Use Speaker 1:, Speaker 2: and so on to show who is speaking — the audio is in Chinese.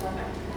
Speaker 1: 三百。